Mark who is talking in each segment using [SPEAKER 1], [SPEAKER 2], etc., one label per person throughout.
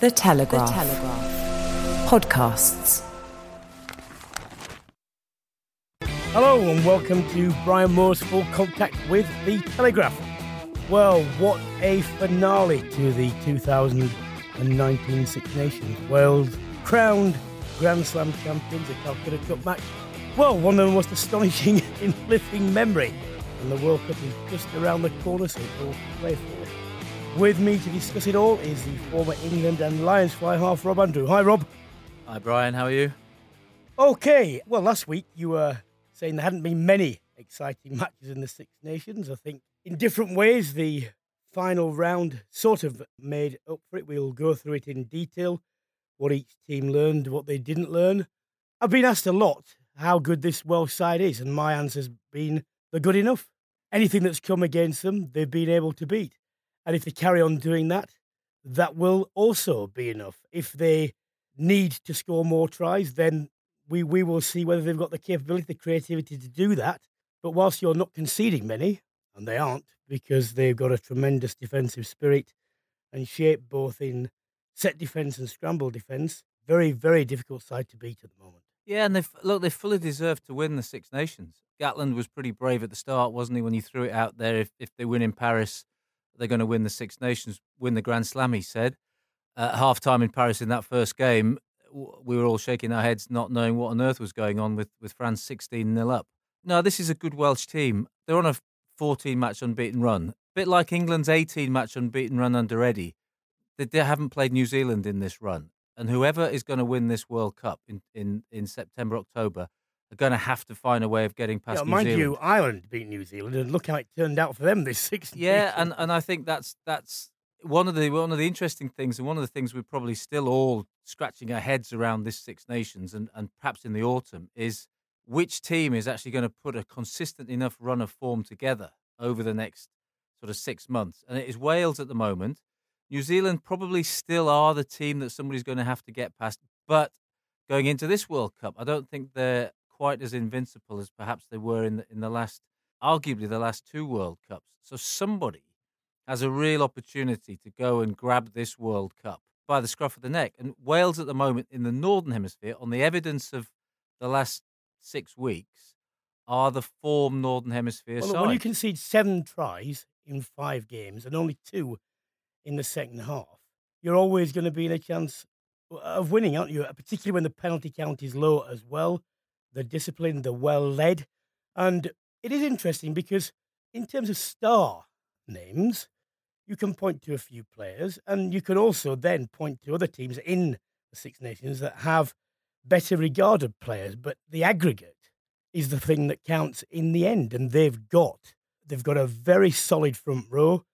[SPEAKER 1] The Telegraph. The Telegraph. Podcasts.
[SPEAKER 2] Hello and welcome to Brian Moore's Full Contact with The Telegraph. Well, what a finale to the 2019 Six Nations. Wales crowned Grand Slam champions at Calcutta Cup match. Well, one of the most astonishing in living memory. And the World Cup is just around the corner, so it's all to play for. With me to discuss it all is the former England and Lions fly half, Rob Andrew. Hi, Rob.
[SPEAKER 3] Hi, Brian. How are you?
[SPEAKER 2] Okay. Well, last week you were saying there hadn't been many exciting matches in the Six Nations. I think in different ways the final round sort of made up for it. We'll go through it in detail, what each team learned, what they didn't learn. I've been asked a lot how good this Welsh side is, and my answer's been they're good enough. Anything that's come against them, they've been able to beat. And if they carry on doing that, that will also be enough. If they need to score more tries, then we, we will see whether they've got the capability, the creativity to do that. But whilst you're not conceding many, and they aren't, because they've got a tremendous defensive spirit and shape both in set defence and scramble defence, very, very difficult side to beat at the moment.
[SPEAKER 3] Yeah, and they look they fully deserve to win the Six Nations. Gatland was pretty brave at the start, wasn't he, when he threw it out there? If if they win in Paris, they're going to win the Six Nations, win the Grand Slam, he said. At half time in Paris in that first game, we were all shaking our heads, not knowing what on earth was going on with, with France 16 0 up. No, this is a good Welsh team. They're on a 14 match unbeaten run, a bit like England's 18 match unbeaten run under Eddie. They, they haven't played New Zealand in this run. And whoever is going to win this World Cup in, in, in September, October, are going to have to find a way of getting past
[SPEAKER 2] yeah,
[SPEAKER 3] New
[SPEAKER 2] mind
[SPEAKER 3] Zealand.
[SPEAKER 2] you, Ireland beat New Zealand, and look how it turned out for them this six.
[SPEAKER 3] Yeah, and, and I think that's that's one of the one of the interesting things, and one of the things we're probably still all scratching our heads around this Six Nations, and, and perhaps in the autumn, is which team is actually going to put a consistent enough run of form together over the next sort of six months, and it is Wales at the moment. New Zealand probably still are the team that somebody's going to have to get past, but going into this World Cup, I don't think they're quite as invincible as perhaps they were in the, in the last, arguably the last two World Cups. So somebody has a real opportunity to go and grab this World Cup by the scruff of the neck. And Wales at the moment in the Northern Hemisphere, on the evidence of the last six weeks, are the form Northern Hemisphere
[SPEAKER 2] well,
[SPEAKER 3] side.
[SPEAKER 2] When you concede seven tries in five games and only two in the second half, you're always going to be in a chance uh, of winning, aren't you? Particularly when the penalty count is low as well the discipline, the well led. And it is interesting because, in terms of star names, you can point to a few players, and you can also then point to other teams in the Six Nations that have better regarded players. But the aggregate is the thing that counts in the end, and they've got they've got a very solid front row.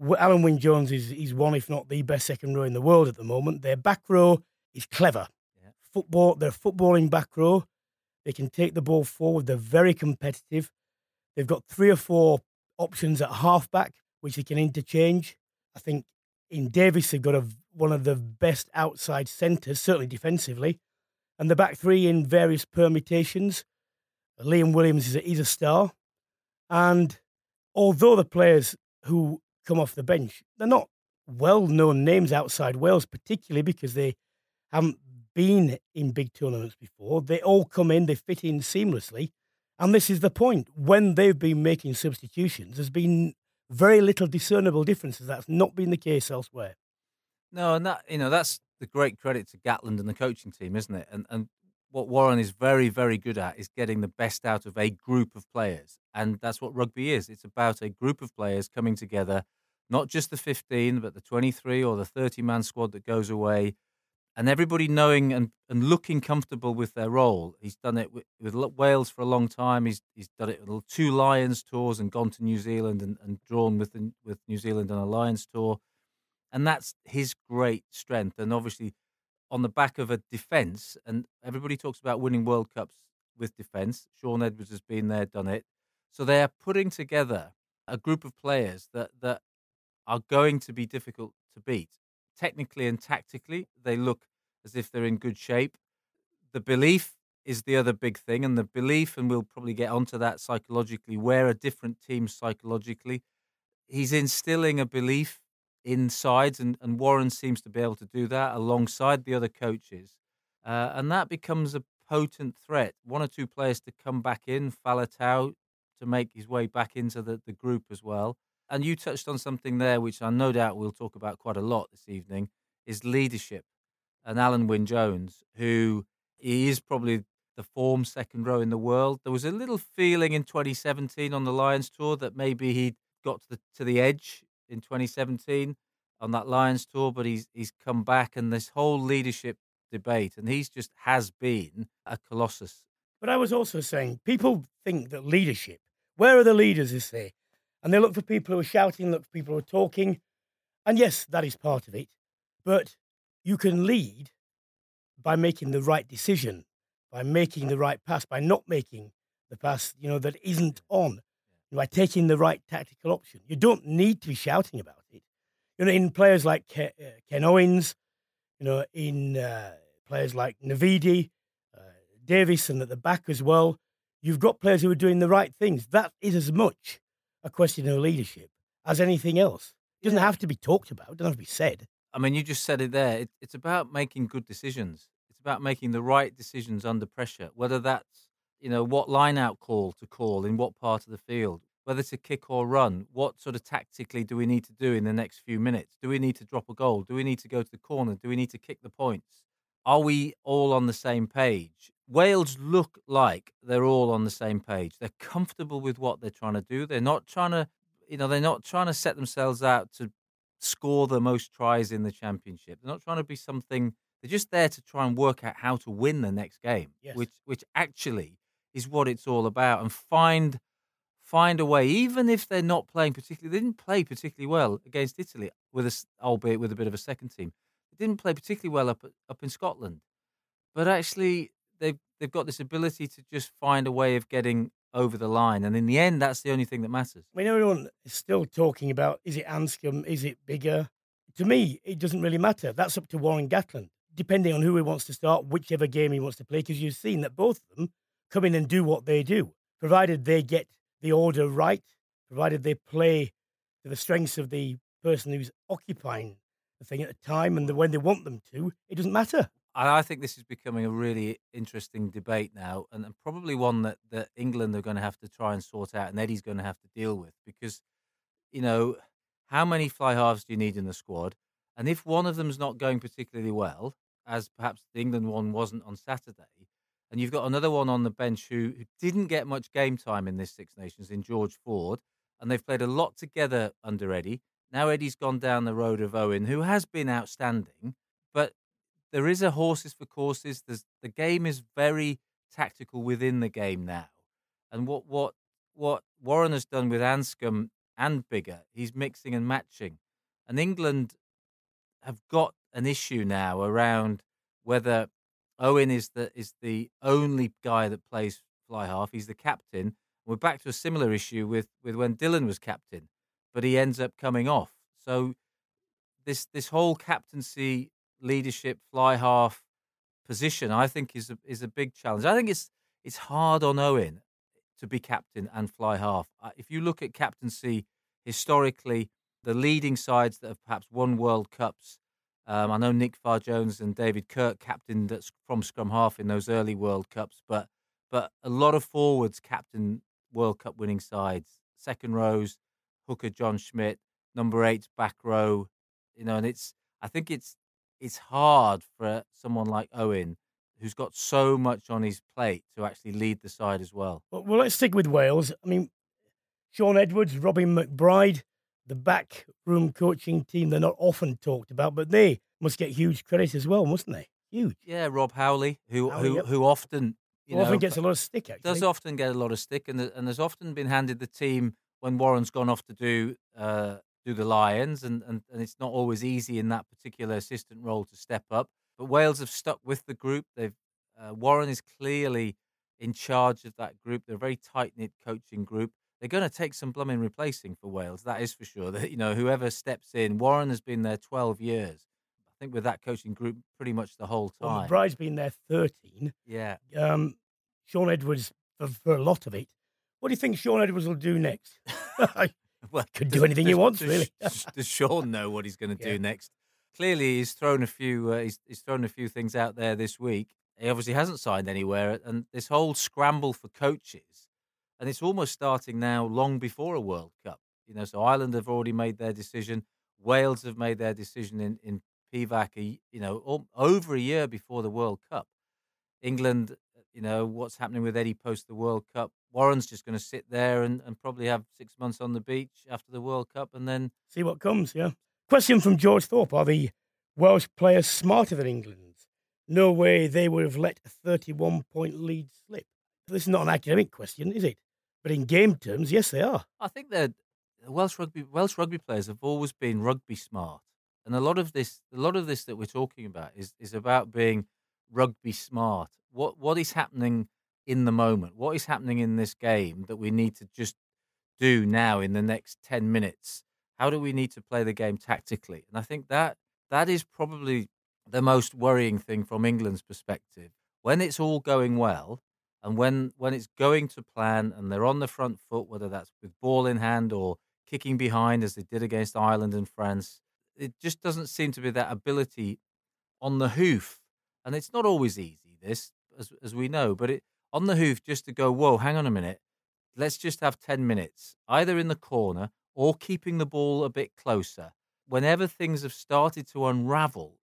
[SPEAKER 2] Alun Wyn Jones is, is one, if not the best second row in the world at the moment. Their back row is clever. Yeah. Football, their footballing back row they can take the ball forward. They're very competitive. They've got three or four options at halfback, which they can interchange. I think in Davies, they've got a, one of the best outside centres, certainly defensively. And the back three in various permutations. Liam Williams is a, he's a star. And although the players who come off the bench, they're not well known names outside Wales, particularly because they haven't been in big tournaments before. They all come in, they fit in seamlessly. And this is the point. When they've been making substitutions, there's been very little discernible differences. That's not been the case elsewhere.
[SPEAKER 3] No, and that you know that's the great credit to Gatland and the coaching team, isn't it? And and what Warren is very very good at is getting the best out of a group of players, and that's what rugby is. It's about a group of players coming together, not just the 15, but the 23 or the 30 man squad that goes away and everybody knowing and, and looking comfortable with their role. He's done it with, with, Wales for a long time. He's he's done it with two Lions tours and gone to New Zealand and, and drawn with the, with New Zealand on a Lions tour, and that's his great strength. And obviously, on the back of a defence, and everybody talks about winning World Cups with defence. Shaun Edwards has been there, done it. So they are putting together a group of players that that are going to be difficult to beat technically and tactically, they look as if they're in good shape. The belief is the other big thing, and the belief, and we'll probably get onto that psychologically, where a different team psychologically. He's instilling a belief in sides, and, and Warren seems to be able to do that alongside the other coaches. Uh, and that becomes a potent threat. One or two players to come back in, Faletau to make his way back into the, the group as well. And you touched on something there, which I no doubt we'll talk about quite a lot this evening, is leadership. And Alun Wyn Jones, who is probably the form second row in the world. There was a little feeling in 2017 on the Lions tour that maybe he got to the to the edge in 2017 on that Lions tour, but he's he's come back and this whole leadership debate, and he's just has been a colossus.
[SPEAKER 2] But I was also saying, people think that leadership. Where are the leaders? They say, and they look for people who are shouting, look for people who are talking, and yes, that is part of it. But you can lead by making the right decision, by making the right pass, by not making the pass, you know, that isn't on, by taking the right tactical option. You don't need to be shouting about it. You know, in players like Ken, uh, Owens, you know, in uh, players like Navidi, uh, Davison at the back as well, you've got players who are doing the right things. That is as much a question of leadership as anything else. It doesn't have to be talked about, it doesn't have to be said.
[SPEAKER 3] I mean, you just said it there. It, it's about making good decisions. It's about making the right decisions under pressure, whether that's, you know, what line out call to call in what part of the field, whether to kick or run. What sort of tactically do we need to do in the next few minutes? Do we need to drop a goal? Do we need to go to the corner? Do we need to kick the points? Are we all on the same page? Wales look like they're all on the same page. They're comfortable with what they're trying to do. They're not trying to, you know, they're not trying to set themselves out to score the most tries in the championship. They're not trying to be something. They're just there to try and work out how to win the next game,
[SPEAKER 2] Yes.
[SPEAKER 3] which which actually is what it's all about, and find find a way. Even if they're not playing particularly, they didn't play particularly well against Italy, with us, albeit with a bit of a second team. They didn't play particularly well up up in Scotland, but actually they've they've got this ability to just find a way of getting over the line, and in the end, that's the only thing that matters.
[SPEAKER 2] I mean, everyone is still talking about is it Anscombe, is it Biggar? To me, it doesn't really matter. That's up to Warren Gatland, depending on who he wants to start, whichever game he wants to play, because you've seen that both of them come in and do what they do, provided they get the order right, provided they play to the strengths of the person who's occupying the thing at the time and the, when they want them to, it doesn't matter.
[SPEAKER 3] And I think this is becoming a really interesting debate now, and, and probably one that, that England are going to have to try and sort out, and Eddie's going to have to deal with because, you know, how many fly halves do you need in the squad? And if one of them's not going particularly well, as perhaps the England one wasn't on Saturday, and you've got another one on the bench who, who didn't get much game time in this Six Nations in George Ford, and they've played a lot together under Eddie. Now Eddie's gone down the road of Owen, who has been outstanding, but there is a horses for courses. There's, the game is very tactical within the game now, and what what what Warren has done with Anscombe and Biggar, he's mixing and matching, and England have got an issue now around whether Owen is the is the only guy that plays fly half. He's the captain. We're back to a similar issue with with when Dylan was captain, but he ends up coming off. So this this whole captaincy leadership fly half position, I think, is a, is a big challenge. I think it's it's hard on Owen to be captain and fly half. Uh, If you look at captaincy historically, the leading sides that have perhaps won World Cups, um, I know Nick Farr Jones and David Kirk captained that's from scrum half in those early World Cups, but but a lot of forwards captain World Cup winning sides. Second rows, hooker John Smit, number eight back row, you know, and it's I think it's it's hard for someone like Owen, who's got so much on his plate, to actually lead the side as well.
[SPEAKER 2] Well, well, let's stick with Wales. I mean, Shaun Edwards, Robin McBryde, the back room coaching team, they're not often talked about, but they must get huge credit as well, mustn't they? Huge.
[SPEAKER 3] Yeah, Rob Howley, who
[SPEAKER 2] Howley,
[SPEAKER 3] who
[SPEAKER 2] yep.
[SPEAKER 3] who often you
[SPEAKER 2] Who often
[SPEAKER 3] know,
[SPEAKER 2] gets a lot of stick, actually.
[SPEAKER 3] does often get a lot of stick, and the, and there's often been handed the team when Warren's gone off to do uh, do the Lions, and, and and it's not always easy in that particular assistant role to step up. But Wales have stuck with the group. They've uh, Warren is clearly in charge of that group. They're a very tight knit coaching group. They're going to take some blooming replacing for Wales, that is for sure. That you know whoever steps in. Warren has been there 12 years. I think with that coaching group pretty much the whole
[SPEAKER 2] Well,
[SPEAKER 3] time.
[SPEAKER 2] McBryde's been there 13.
[SPEAKER 3] Yeah.
[SPEAKER 2] Um, Shaun Edwards for, for a lot of it. What do you think Shaun Edwards will do next?
[SPEAKER 3] well,
[SPEAKER 2] Could do anything he wants,
[SPEAKER 3] does-
[SPEAKER 2] really.
[SPEAKER 3] does- Shaun know what he's going to
[SPEAKER 2] Yeah.
[SPEAKER 3] do next? Clearly, he's thrown a few. Uh, he's, he's thrown a few things out there this week. He obviously hasn't signed anywhere, and this whole scramble for coaches, and it's almost starting now, long before a World Cup. You know, so Ireland have already made their decision. Wales have made their decision in in Pivac. a- You know, o- over a year before the World Cup. England, you know, what's happening with Eddie post the World Cup? Warren's just going to sit there and, and probably have six months on the beach after the World Cup, and then
[SPEAKER 2] See what comes, yeah. Question from George Thorpe Are the Welsh players smarter than England? No way they would have let a 31 point lead slip. This is not an academic question, is it? But in game terms, yes, they are.
[SPEAKER 3] I think that the Welsh rugby Welsh rugby players have always been rugby smart, and a lot of this, a lot of this that we're talking about is is about being rugby smart. What what is happening in the moment? What is happening in this game that we need to just do now in the next ten minutes? How do we need to play the game tactically? And I think that that is probably the most worrying thing from England's perspective. When it's all going well, and when when it's going to plan and they're on the front foot, whether that's with ball in hand or kicking behind as they did against Ireland and France, it just doesn't seem to be that ability on the hoof. And it's not always easy, this, as as we know, but it on the hoof just to go, whoa, hang on a minute, let's just have ten minutes, either in the corner or keeping the ball a bit closer. Whenever things have started to unravel,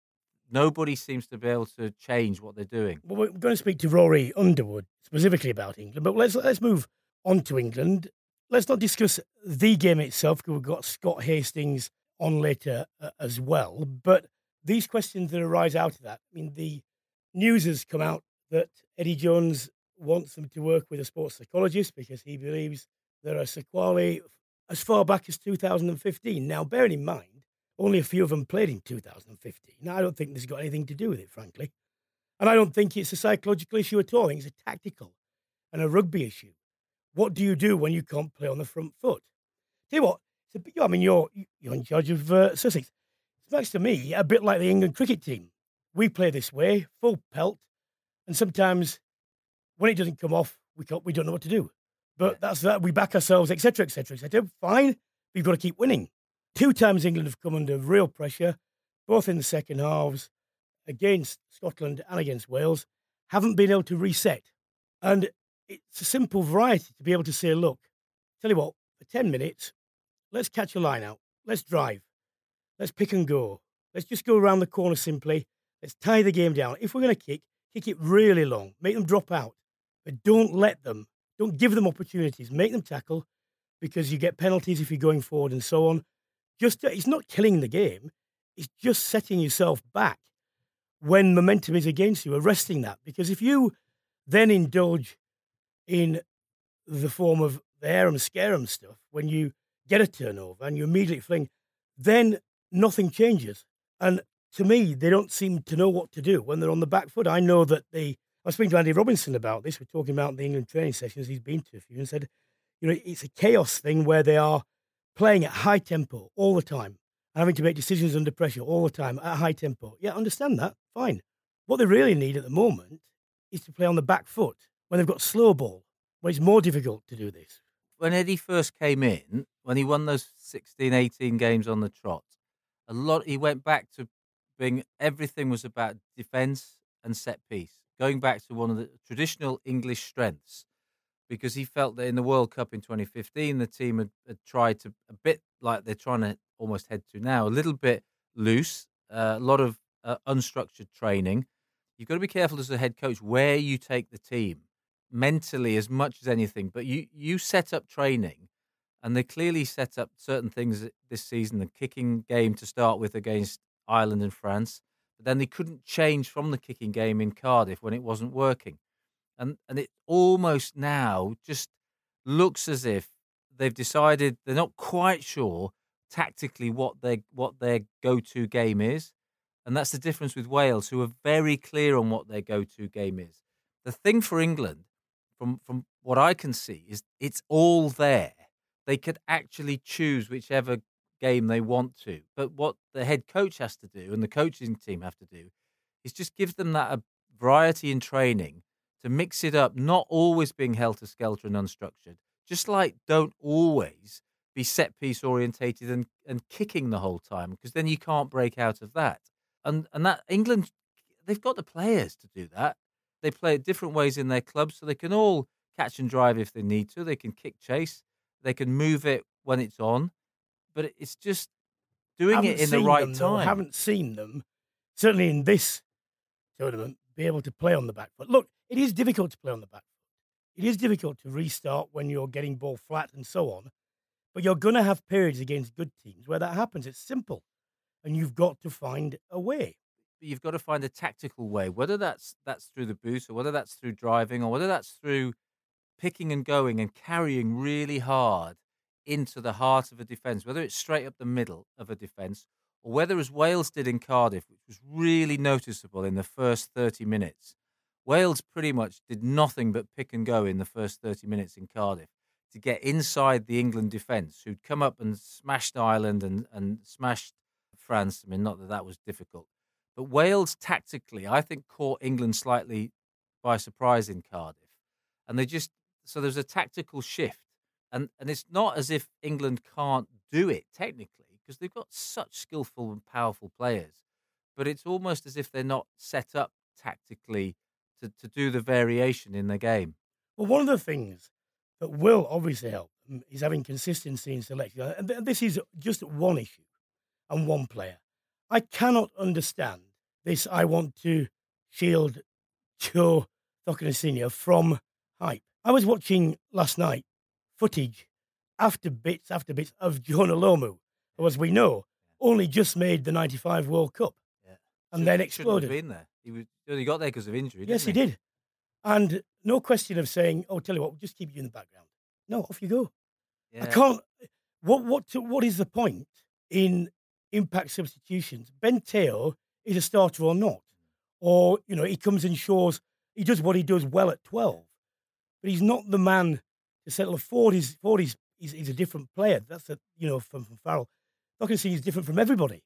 [SPEAKER 3] nobody seems to be able to change what they're doing.
[SPEAKER 2] Well, we're going to speak to Rory Underwood specifically about England, but let's let's move on to England. Let's not discuss the game itself because we've got Scott Hastings on later uh, as well. But these questions that arise out of that, I mean, the news has come out that Eddie Jones wants them to work with a sports psychologist because he believes there are sequelae as far back as 2015. Now, bearing in mind, only a few of them played in 2015. Now, I don't think this has got anything to do with it, frankly. And I don't think it's a psychological issue at all. I think it's a tactical and a rugby issue. What do you do when you can't play on the front foot? Tell you what, I mean, you're you're in charge of uh, Sussex. It's next to me a bit like the England cricket team. We play this way, full pelt, and sometimes when it doesn't come off, we can't, we don't know what to do. But that's that. We back ourselves, etc., etc., etc. Fine, we've got to keep winning. Two times England have come under real pressure, both in the second halves against Scotland and against Wales, haven't been able to reset. And it's a simple variety to be able to say, look, tell you what, for 10 minutes, let's catch a line out. Let's drive. Let's pick and go. Let's just go around the corner simply. Let's tie the game down. If we're going to kick, kick it really long. Make them drop out. But don't let them, don't give them opportunities. Make them tackle because you get penalties if you're going forward and so on. Just uh, It's not killing the game. It's just setting yourself back when momentum is against you, arresting that. Because if you then indulge in the form of the harem scarum stuff, when you get a turnover and you immediately fling, then nothing changes. And to me, they don't seem to know what to do when they're on the back foot. I know that they, I was speaking to Andy Robinson about this. We're talking about the England training sessions he's been to a few and said, you know, it's a chaos thing where they are playing at high tempo all the time and having to make decisions under pressure all the time at high tempo. Yeah, understand that. Fine. What they really need at the moment is to play on the back foot when they've got slow ball, where it's more difficult to do this.
[SPEAKER 3] when Eddie first came in, when he won those 16, 18 games on the trot, a lot he went back to being everything was about defence and set piece, going back to one of the traditional English strengths, because he felt that in the World Cup in 2015, the team had, had tried to a bit like they're trying to almost head to now, a little bit loose, uh, a lot of uh, unstructured training. You've got to be careful as a head coach where you take the team mentally as much as anything. But you you set up training, and they clearly set up certain things this season. The kicking game to start with against Ireland and France, but then they couldn't change from the kicking game in Cardiff when it wasn't working, and and it almost now just looks as if they've decided they're not quite sure tactically what their what their go to game is. And that's the difference with Wales, who are very clear on what their go to game is. The thing for England from from what I can see is it's all there. They could actually choose whichever game they want to. But what the head coach has to do and the coaching team have to do is just give them that uh, variety in training to mix it up, not always being helter skelter and unstructured. Just like don't always be set piece orientated and, and kicking the whole time because then you can't break out of that. And and that England, they've got the players to do that. They play it different ways in their clubs, so they can all catch and drive if they need to. They can kick chase. They can move it when it's on. But it's just doing it in the right
[SPEAKER 2] them,
[SPEAKER 3] time.
[SPEAKER 2] I haven't seen them, certainly in this tournament, be able to play on the back foot. Look, it is difficult to play on the back foot. It is difficult to restart when you're getting ball flat and so on. But you're going to have periods against good teams where that happens. It's simple. And you've got to find a way.
[SPEAKER 3] You've got to find a tactical way, whether that's that's through the boot or whether that's through driving or whether that's through picking and going and carrying really hard into the heart of a defence, whether it's straight up the middle of a defence or whether, as Wales did in Cardiff, which was really noticeable in the first 30 minutes, Wales pretty much did nothing but pick and go in the first 30 minutes in Cardiff to get inside the England defence, who'd come up and smashed Ireland and, and smashed France. I mean, not that that was difficult. But Wales tactically, I think, caught England slightly by surprise in Cardiff. And they just, so there's a tactical shift. And, and it's not as if England can't do it technically, because they've got such skillful and powerful players. But it's almost as if they're not set up tactically to, to do the variation in the game.
[SPEAKER 2] Well, one of the things that will obviously help is having consistency in selection. And this is just one issue and one player. I cannot understand this. I want to shield Joe Senior from hype. I was watching last night footage after bits after bits of Jonah Lomu, who, as we know, only just made the 95 World Cup yeah. and Should, then exploded.
[SPEAKER 3] Been there. He, was, he got there because of injury.
[SPEAKER 2] Yes,
[SPEAKER 3] he?
[SPEAKER 2] he did. And no question of saying, "Oh, tell you what, we'll just keep you in the background." No, off you go. Yeah. I can't. What what what is the point in impact substitutions? Ben Te'o is a starter or not, mm. or you know he comes and shows he does what he does well at twelve, but he's not the man to settle. Ford is Ford is he's, he's a different player. That's a you know from from Farrell. Not going to say he's different from everybody.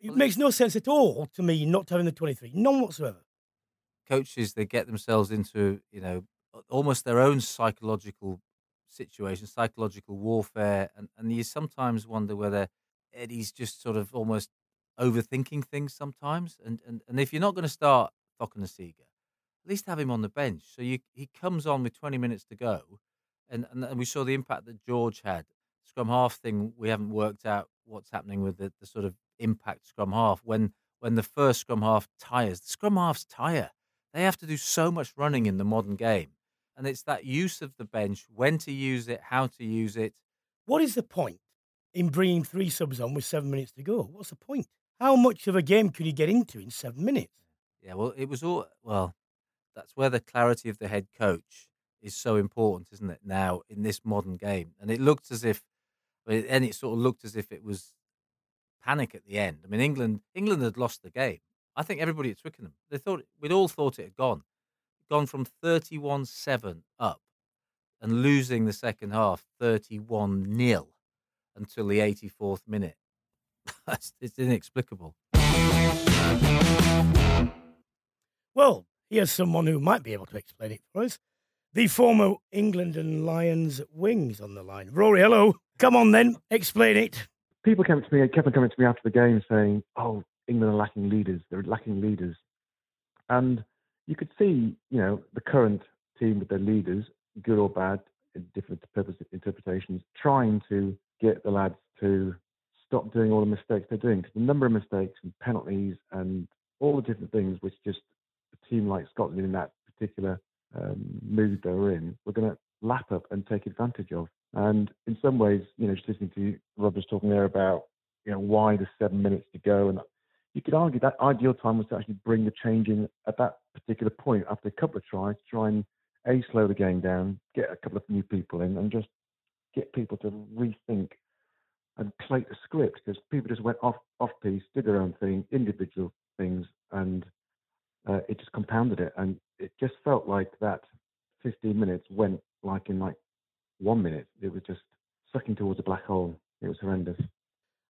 [SPEAKER 2] It makes no sense at all to me not having the twenty three, none whatsoever
[SPEAKER 3] coaches they get themselves into you know almost their own psychological situation, psychological warfare, and and you sometimes wonder whether Eddie's just sort of almost overthinking things sometimes. And and, and if you're not going to start Cokanasiga, at least have him on the bench. So you he comes on with 20 minutes to go, and and, and we saw the impact that George had. Scrum half thing we haven't worked out what's happening with the, the sort of impact scrum half when when the first scrum half tires. The scrum halves tire they have to do so much running in the modern game. And it's that use of the bench, when to use it, how to use it.
[SPEAKER 2] What is the point in bringing three subs on with seven minutes to go? What's the point? How much of a game can you get into in seven minutes?
[SPEAKER 3] Yeah, well, it was all, well, that's where the clarity of the head coach is so important, isn't it, now in this modern game? And it looked as if, and it sort of looked as if it was panic at the end. I mean, England, England had lost the game. I think everybody at Twickenham, they thought we'd all thought it had gone, gone from thirty-one-seven up, and losing the second half thirty-one 0 until the eighty-fourth minute. it's inexplicable.
[SPEAKER 2] Well, here's someone who might be able to explain it for us. The former England and Lions wings on the line. Rory, hello. Come on then, explain it.
[SPEAKER 4] People came to me, kept on coming to me after the game saying, "Oh, England are lacking leaders. They're lacking leaders. And you could see, you know, the current team with their leaders, good or bad, in different purpose interpretations, trying to get the lads to stop doing all the mistakes they're doing. Because the number of mistakes and penalties and all the different things which just a team like Scotland in that particular um, mood they were in, were going to lap up and take advantage of. And in some ways, you know, just listening to Rob was talking there about, you know, why the seven minutes to go, and you could argue that ideal time was to actually bring the change in at that particular point after a couple of tries, try and a slow the game down, get a couple of new people in, and just get people to rethink and plate the script because people just went off off piece, did their own thing, individual things, and uh, it just compounded it. And it just felt like that 15 minutes went like in like one minute. It was just sucking towards a black hole. It was horrendous.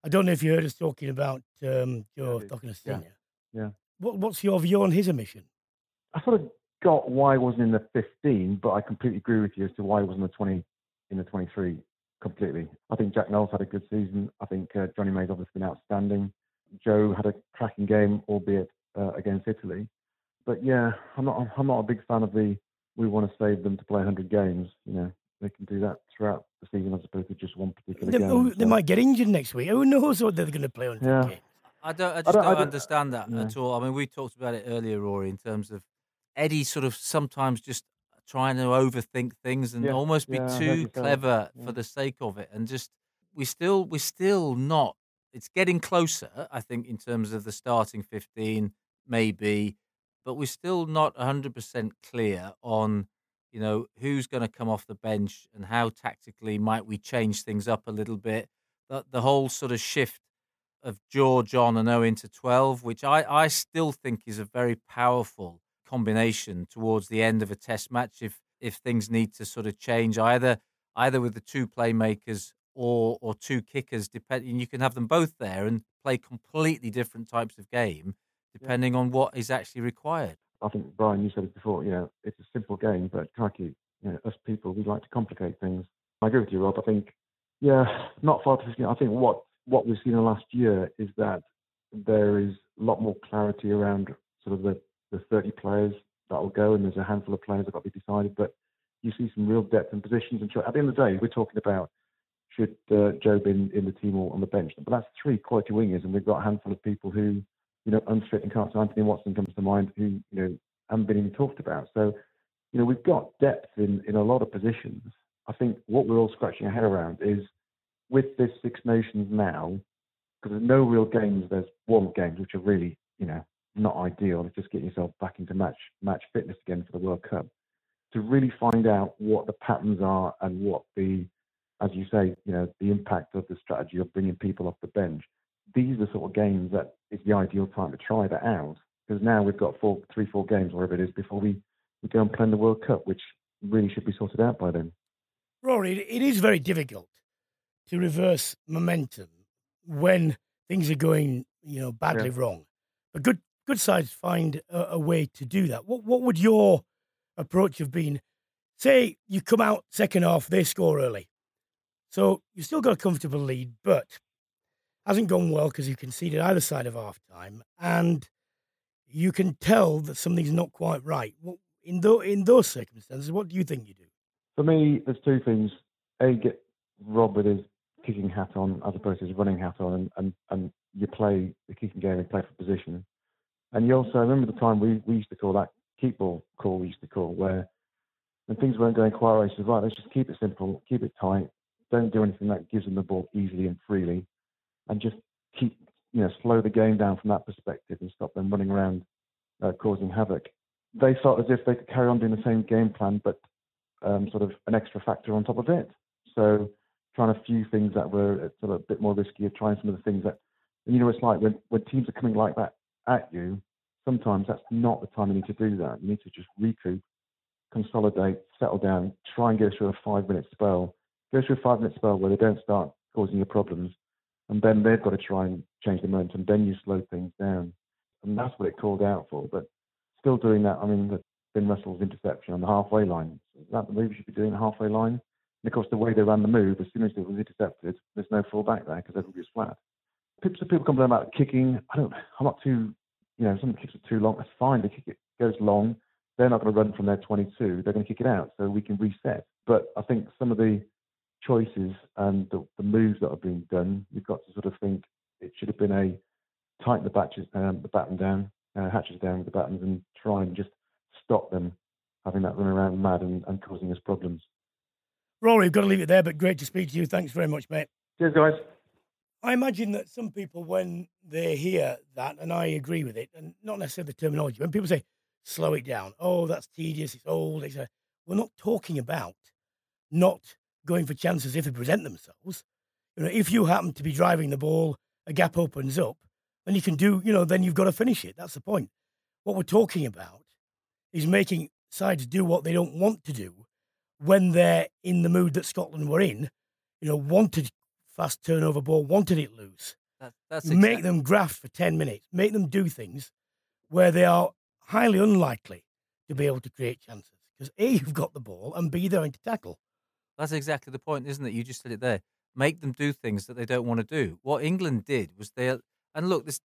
[SPEAKER 2] I don't know if you heard us talking about um, Joe yeah,
[SPEAKER 4] Yeah. yeah.
[SPEAKER 2] What, what's your view on his omission?
[SPEAKER 4] I sort of got why he wasn't in the 15, but I completely agree with you as to why he wasn't in the 20 in the 23. completely. I think Jack Nowell's had a good season. I think uh, Jonny May's obviously been outstanding. Joe had a cracking game, albeit uh, against Italy. But yeah, I'm not. I'm not a big fan of the. We want to save them to play 100 games. You know, they can do that throughout the season as opposed to just one particular
[SPEAKER 2] They,
[SPEAKER 4] game.
[SPEAKER 2] oh, they
[SPEAKER 4] So,
[SPEAKER 2] might get injured next week. Who knows what they're going to play on
[SPEAKER 4] Yeah.
[SPEAKER 2] games?
[SPEAKER 3] I don't. I just
[SPEAKER 4] don't-
[SPEAKER 3] don't,
[SPEAKER 4] I don't-
[SPEAKER 3] understand that
[SPEAKER 4] yeah.
[SPEAKER 3] at all. I mean, we talked about it earlier, Rory, in terms of Eddie sort of sometimes just trying to overthink things and
[SPEAKER 4] Yeah,
[SPEAKER 3] almost be
[SPEAKER 4] yeah,
[SPEAKER 3] too
[SPEAKER 4] you say that,
[SPEAKER 3] clever
[SPEAKER 4] yeah.
[SPEAKER 3] for the sake of it, and just we still we're still not. It's getting closer, I think, in terms of the starting fifteen, maybe, but we're still not hundred percent clear on. You know who's going to come off the bench and how tactically might we change things up a little bit. The, the whole sort of shift of George on and Owen oh to 12, which I, I still think is a very powerful combination towards the end of a test match if if things need to sort of change either either with the two playmakers or or two kickers depending you can have them both there and play completely different types of game depending on what is actually required.
[SPEAKER 4] I think Brian, you said it before. You know, it's a simple game, but crikey, you know, us people we like to complicate things. I agree with you, Rob. I think, yeah, not far to. Know, I think what what we've seen in the last year is that there is a lot more clarity around sort of the the 30 players that will go, and there's a handful of players that got to be decided. But you see some real depth in positions. And at the end of the day, we're talking about should uh, Joe be in, in the team or on the bench. But that's three quality wingers, and we've got a handful of people who, you know, unfit and can't. So Anthony Watson comes to mind, who you know haven't been even talked about. So, you know, we've got depth in in a lot of positions. I think what we're all scratching our head around is with this Six Nations now, because there's no real games. There's warm games, which are really, you know, not ideal. It's just getting yourself back into match match fitness again for the World Cup. To really find out what the patterns are and what the, as you say, you know, the impact of the strategy of bringing people off the bench. These are the sort of games that is the ideal time to try that out. Because now we've got four, three, four games, whatever it is, before we, we go and play in the World Cup, which really should be sorted out by then.
[SPEAKER 2] Rory, it is very difficult to reverse momentum when things are going, you know, badly wrong. But good good sides find a, a way to do that. What what would your approach have been? Say you come out second half, they score early, so you've still got a comfortable lead, but hasn't gone well because you conceded either side of half time, and you can tell that something's not quite right. In in those circumstances, what do you think you do?
[SPEAKER 4] For me, there's two things. A, get Rob with his kicking hat on as opposed to his running hat on, and, and, and you play the kicking game and play for position. And you also remember the time we, we used to call that keep ball call, we used to call, where when things weren't going quite right, he said, right, let's just keep it simple, keep it tight, don't do anything that gives them the ball easily and freely, and just keep, you know, slow the game down from that perspective and stop them running around uh, causing havoc. They felt as if they could carry on doing the same game plan, but um, sort of an extra factor on top of it. So trying a few things that were uh, sort of a bit more risky, of trying some of the things that, and you know, it's like when, when teams are coming like that at you, sometimes that's not the time you need to do that. You need to just recoup, consolidate, settle down, try and go through a five minute spell, go through a five minute spell where they don't start causing you problems, and then they've got to try and change the momentum. Then you slow things down, and that's what it called out for. But still doing that, I mean, the Finn Russell's interception on the halfway line. Is that the move you should be doing, the halfway line? And of course, the way they ran the move, as soon as it was intercepted, there's no full back there because everybody's flat. People, people complain about kicking. I don't. I'm not too. You know, some kicks are too long. That's fine. The kick it goes long. They're not going to run from their 22. They're going to kick it out, so we can reset. But I think some of the choices and the, the moves that are being done, you've got to sort of think it should have been a tighten the batches, um, the batten down, uh, hatches down with the battens, and try and just stop them having that run around mad and, and causing us problems.
[SPEAKER 2] Rory, we've got to leave it there, but great to speak to you. Thanks very much, mate.
[SPEAKER 4] Cheers, guys.
[SPEAKER 2] I imagine that some people, when they hear that, and I agree with it, and not necessarily the terminology, when people say, slow it down, oh, that's tedious, it's old, it's a, we're not talking about not going for chances if they present themselves. You know, if you happen to be driving the ball, a gap opens up, and you can do, you know, then you've got to finish it. That's the point. What we're talking about is making sides do what they don't want to do when they're in the mood that Scotland were in, you know, wanted fast turnover ball, wanted it loose.
[SPEAKER 3] That, that's
[SPEAKER 2] Make them graft for 10 minutes, make them do things where they are highly unlikely to be able to create chances. Because A, you've got the ball, and B, they're going to tackle.
[SPEAKER 3] That's exactly the point, isn't it? You just said it there. Make them do things that they don't want to do. What England did was they, and look, this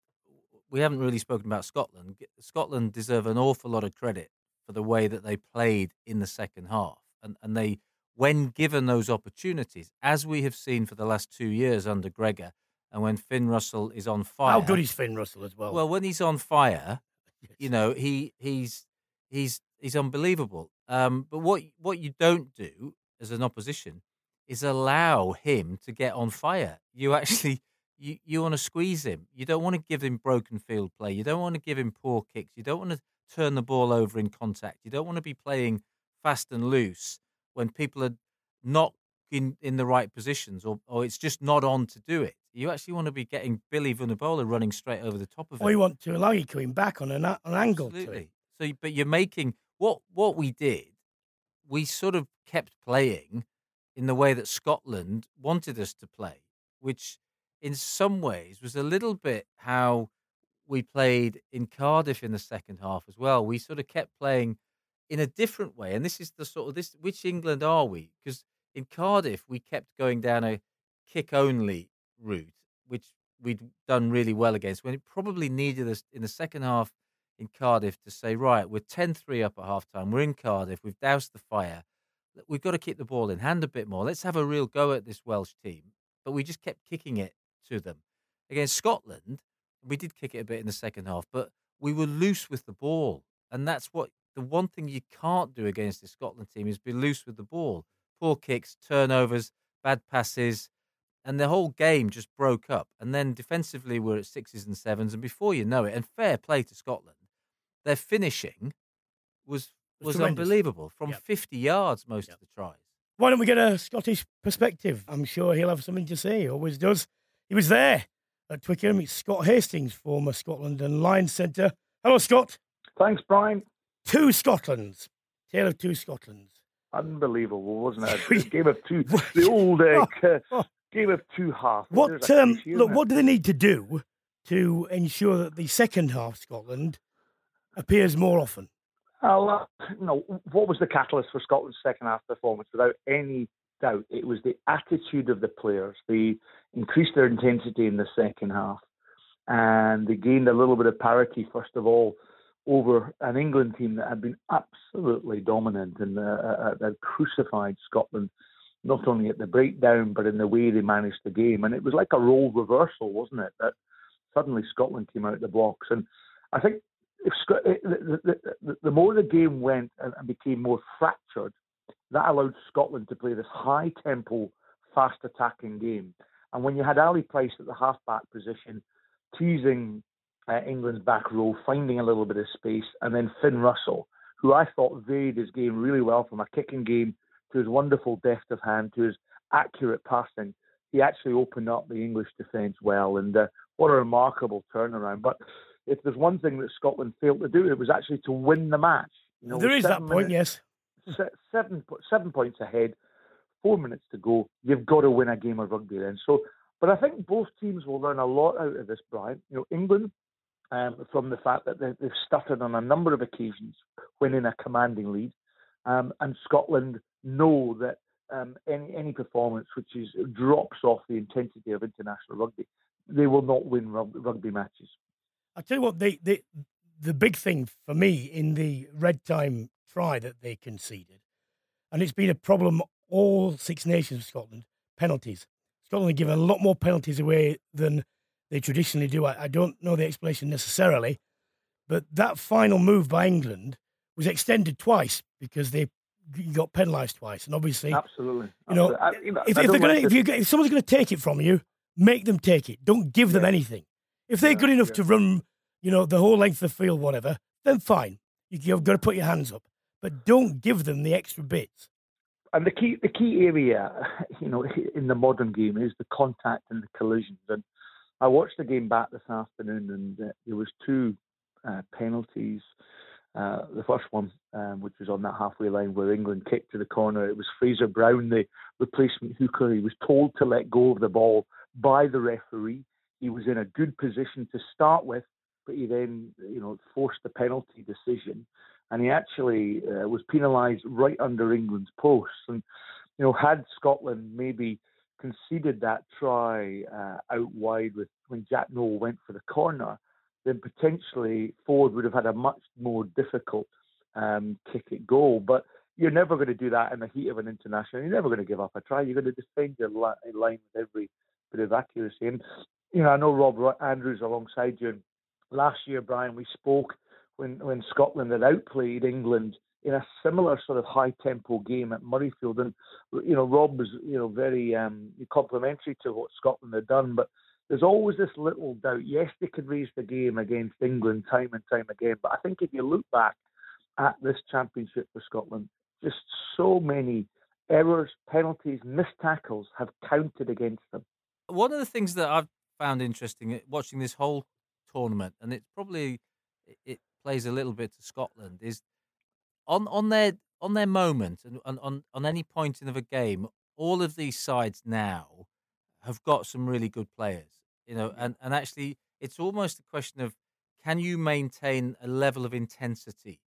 [SPEAKER 3] we haven't really spoken about Scotland. Scotland deserve an awful lot of credit for the way that they played in the second half, and and they, when given those opportunities, as we have seen for the last two years under Gregor, and when Finn Russell is on fire.
[SPEAKER 2] How good is Finn Russell as well?
[SPEAKER 3] Well, when he's on fire, you know he he's he's he's unbelievable. Um, but what what you don't do as an opposition is allow him to get on fire. You actually you you want to squeeze him. You don't want to give him broken field play. You don't want to give him poor kicks. You don't want to turn the ball over in contact. You don't want to be playing fast and loose when people are not in, in the right positions or, or it's just not on to do it. You actually want to be getting Billy Vunipola running straight over the top of it.
[SPEAKER 2] or you want to allow you coming back on an, an angle to it.
[SPEAKER 3] Absolutely. So, but you're making what what we did. We sort of kept playing in the way that Scotland wanted us to play, which in some ways was a little bit how we played in Cardiff in the second half as well. We sort of kept playing in a different way, and this is the sort of this which England are we? Because in Cardiff we kept going down a kick only route, which we'd done really well against. When it probably needed us in the second half in Cardiff to say, right, we're 10 3 up at half time. We're in Cardiff. We've doused the fire. We've got to keep the ball in hand a bit more. Let's have a real go at this Welsh team. But we just kept kicking it to them. Against Scotland, we did kick it a bit in the second half, but we were loose with the ball. And that's what the one thing you can't do against the Scotland team is be loose with the ball. Poor kicks, turnovers, bad passes, and the whole game just broke up. And then defensively, we're at sixes and sevens. And before you know it, and fair play to Scotland, their finishing was
[SPEAKER 2] Was
[SPEAKER 3] was unbelievable from
[SPEAKER 2] Yep.
[SPEAKER 3] 50 yards most
[SPEAKER 2] Yep.
[SPEAKER 3] of the tries.
[SPEAKER 2] Why don't we get a Scottish perspective? I'm sure he'll have something to say. He always does. He was there at Twickenham. It's Scott Hastings, former Scotland and Lions centre. Hello, Scott.
[SPEAKER 5] Thanks, Brian.
[SPEAKER 2] Two Scotlands. Tale of two Scotlands.
[SPEAKER 5] Unbelievable, wasn't it? A game of two, the old uh,
[SPEAKER 2] Oh.
[SPEAKER 5] game of two halves.
[SPEAKER 2] What um, look? What do they need to do to ensure that the second half Scotland appears more often?
[SPEAKER 5] Uh, no, what was the catalyst for Scotland's second half performance? Without any doubt, it was the attitude of the players. They increased their intensity in the second half, and they gained a little bit of parity first of all over an England team that had been absolutely dominant and uh, uh, uh, crucified Scotland. Not only at the breakdown, but in the way they managed the game, and it was like a role reversal, wasn't it? That suddenly Scotland came out of the blocks, and I think the, the, the, the more the game went and, and became more fractured, that allowed Scotland to play this high tempo, fast attacking game. And when you had Ali Price at the half back position, teasing uh, England's back row, finding a little bit of space, and then Finn Russell, who I thought varied his game really well from a kicking game to his wonderful deft of hand to his accurate passing. He actually opened up the English defence well, and uh, what a remarkable turnaround. But if there's one thing that Scotland failed to do, it was actually to win the match. You know,
[SPEAKER 2] there is that point,
[SPEAKER 5] minutes-
[SPEAKER 2] yes.
[SPEAKER 5] seven seven points ahead, four minutes to go. You've got to win a game of rugby then. So, but I think both teams will learn a lot out of this, Brian. You know, England um, from the fact that they, they've stuttered on a number of occasions when in a commanding lead, um, and Scotland know that um, any any performance which is drops off the intensity of international rugby, they will not win rugby matches.
[SPEAKER 2] I tell you what, the the the big thing for me in the red time try that they conceded, and it's been a problem all Six Nations of Scotland, penalties. Scotland give a lot more penalties away than they traditionally do. I, I don't know the explanation necessarily, but that final move by England was extended twice because they got penalised twice, and obviously
[SPEAKER 5] Absolutely.
[SPEAKER 2] you know,
[SPEAKER 5] Absolutely. I- you know,
[SPEAKER 2] if, if they're gonna, if you if someone's going to take it from you, make them take it. Don't give them
[SPEAKER 5] Yeah.
[SPEAKER 2] anything. If they're
[SPEAKER 5] Yeah,
[SPEAKER 2] good enough
[SPEAKER 5] yeah.
[SPEAKER 2] to run, you know, the whole length of the field, whatever, then fine. You, you've got to put your hands up, but don't give them the extra bits.
[SPEAKER 5] and the key the key area, you know, in the modern game is the contact and the collisions. And I watched the game back this afternoon, and uh, there was two uh, penalties. Uh, the first one, um, which was on that halfway line where England kicked to the corner, it was Fraser Brown, the replacement hooker. He was told to let go of the ball by the referee. He was in a good position to start with, but he then, you know, forced the penalty decision and he actually uh, was penalised right under England's posts. And you know, had Scotland maybe conceded that try uh, out wide with when Jack Nowell went for the corner, then potentially Ford would have had a much more difficult um, kick at goal. But you're never going to do that in the heat of an international. You're never going to give up a try. You're going to defend your line with every bit of accuracy. And you know, I know Rob Andrews alongside you. Last year, Brian, we spoke when when Scotland had outplayed England in a similar sort of high tempo game at Murrayfield. And you know, Rob was you know very um, complimentary to what Scotland had done, but there's always this little doubt. Yes, they could raise the game against England time and time again, but I think if you look back at this championship for Scotland, just so many errors, penalties, missed tackles have counted against them.
[SPEAKER 3] One of the things that I've found interesting uh, watching this whole tournament, and it's probably it plays a little bit to Scotland, is on on their on their moment and on, on any point in of a game, all of these sides now have got some really good players, you know, and, and actually it's almost a question of can you maintain a level of intensity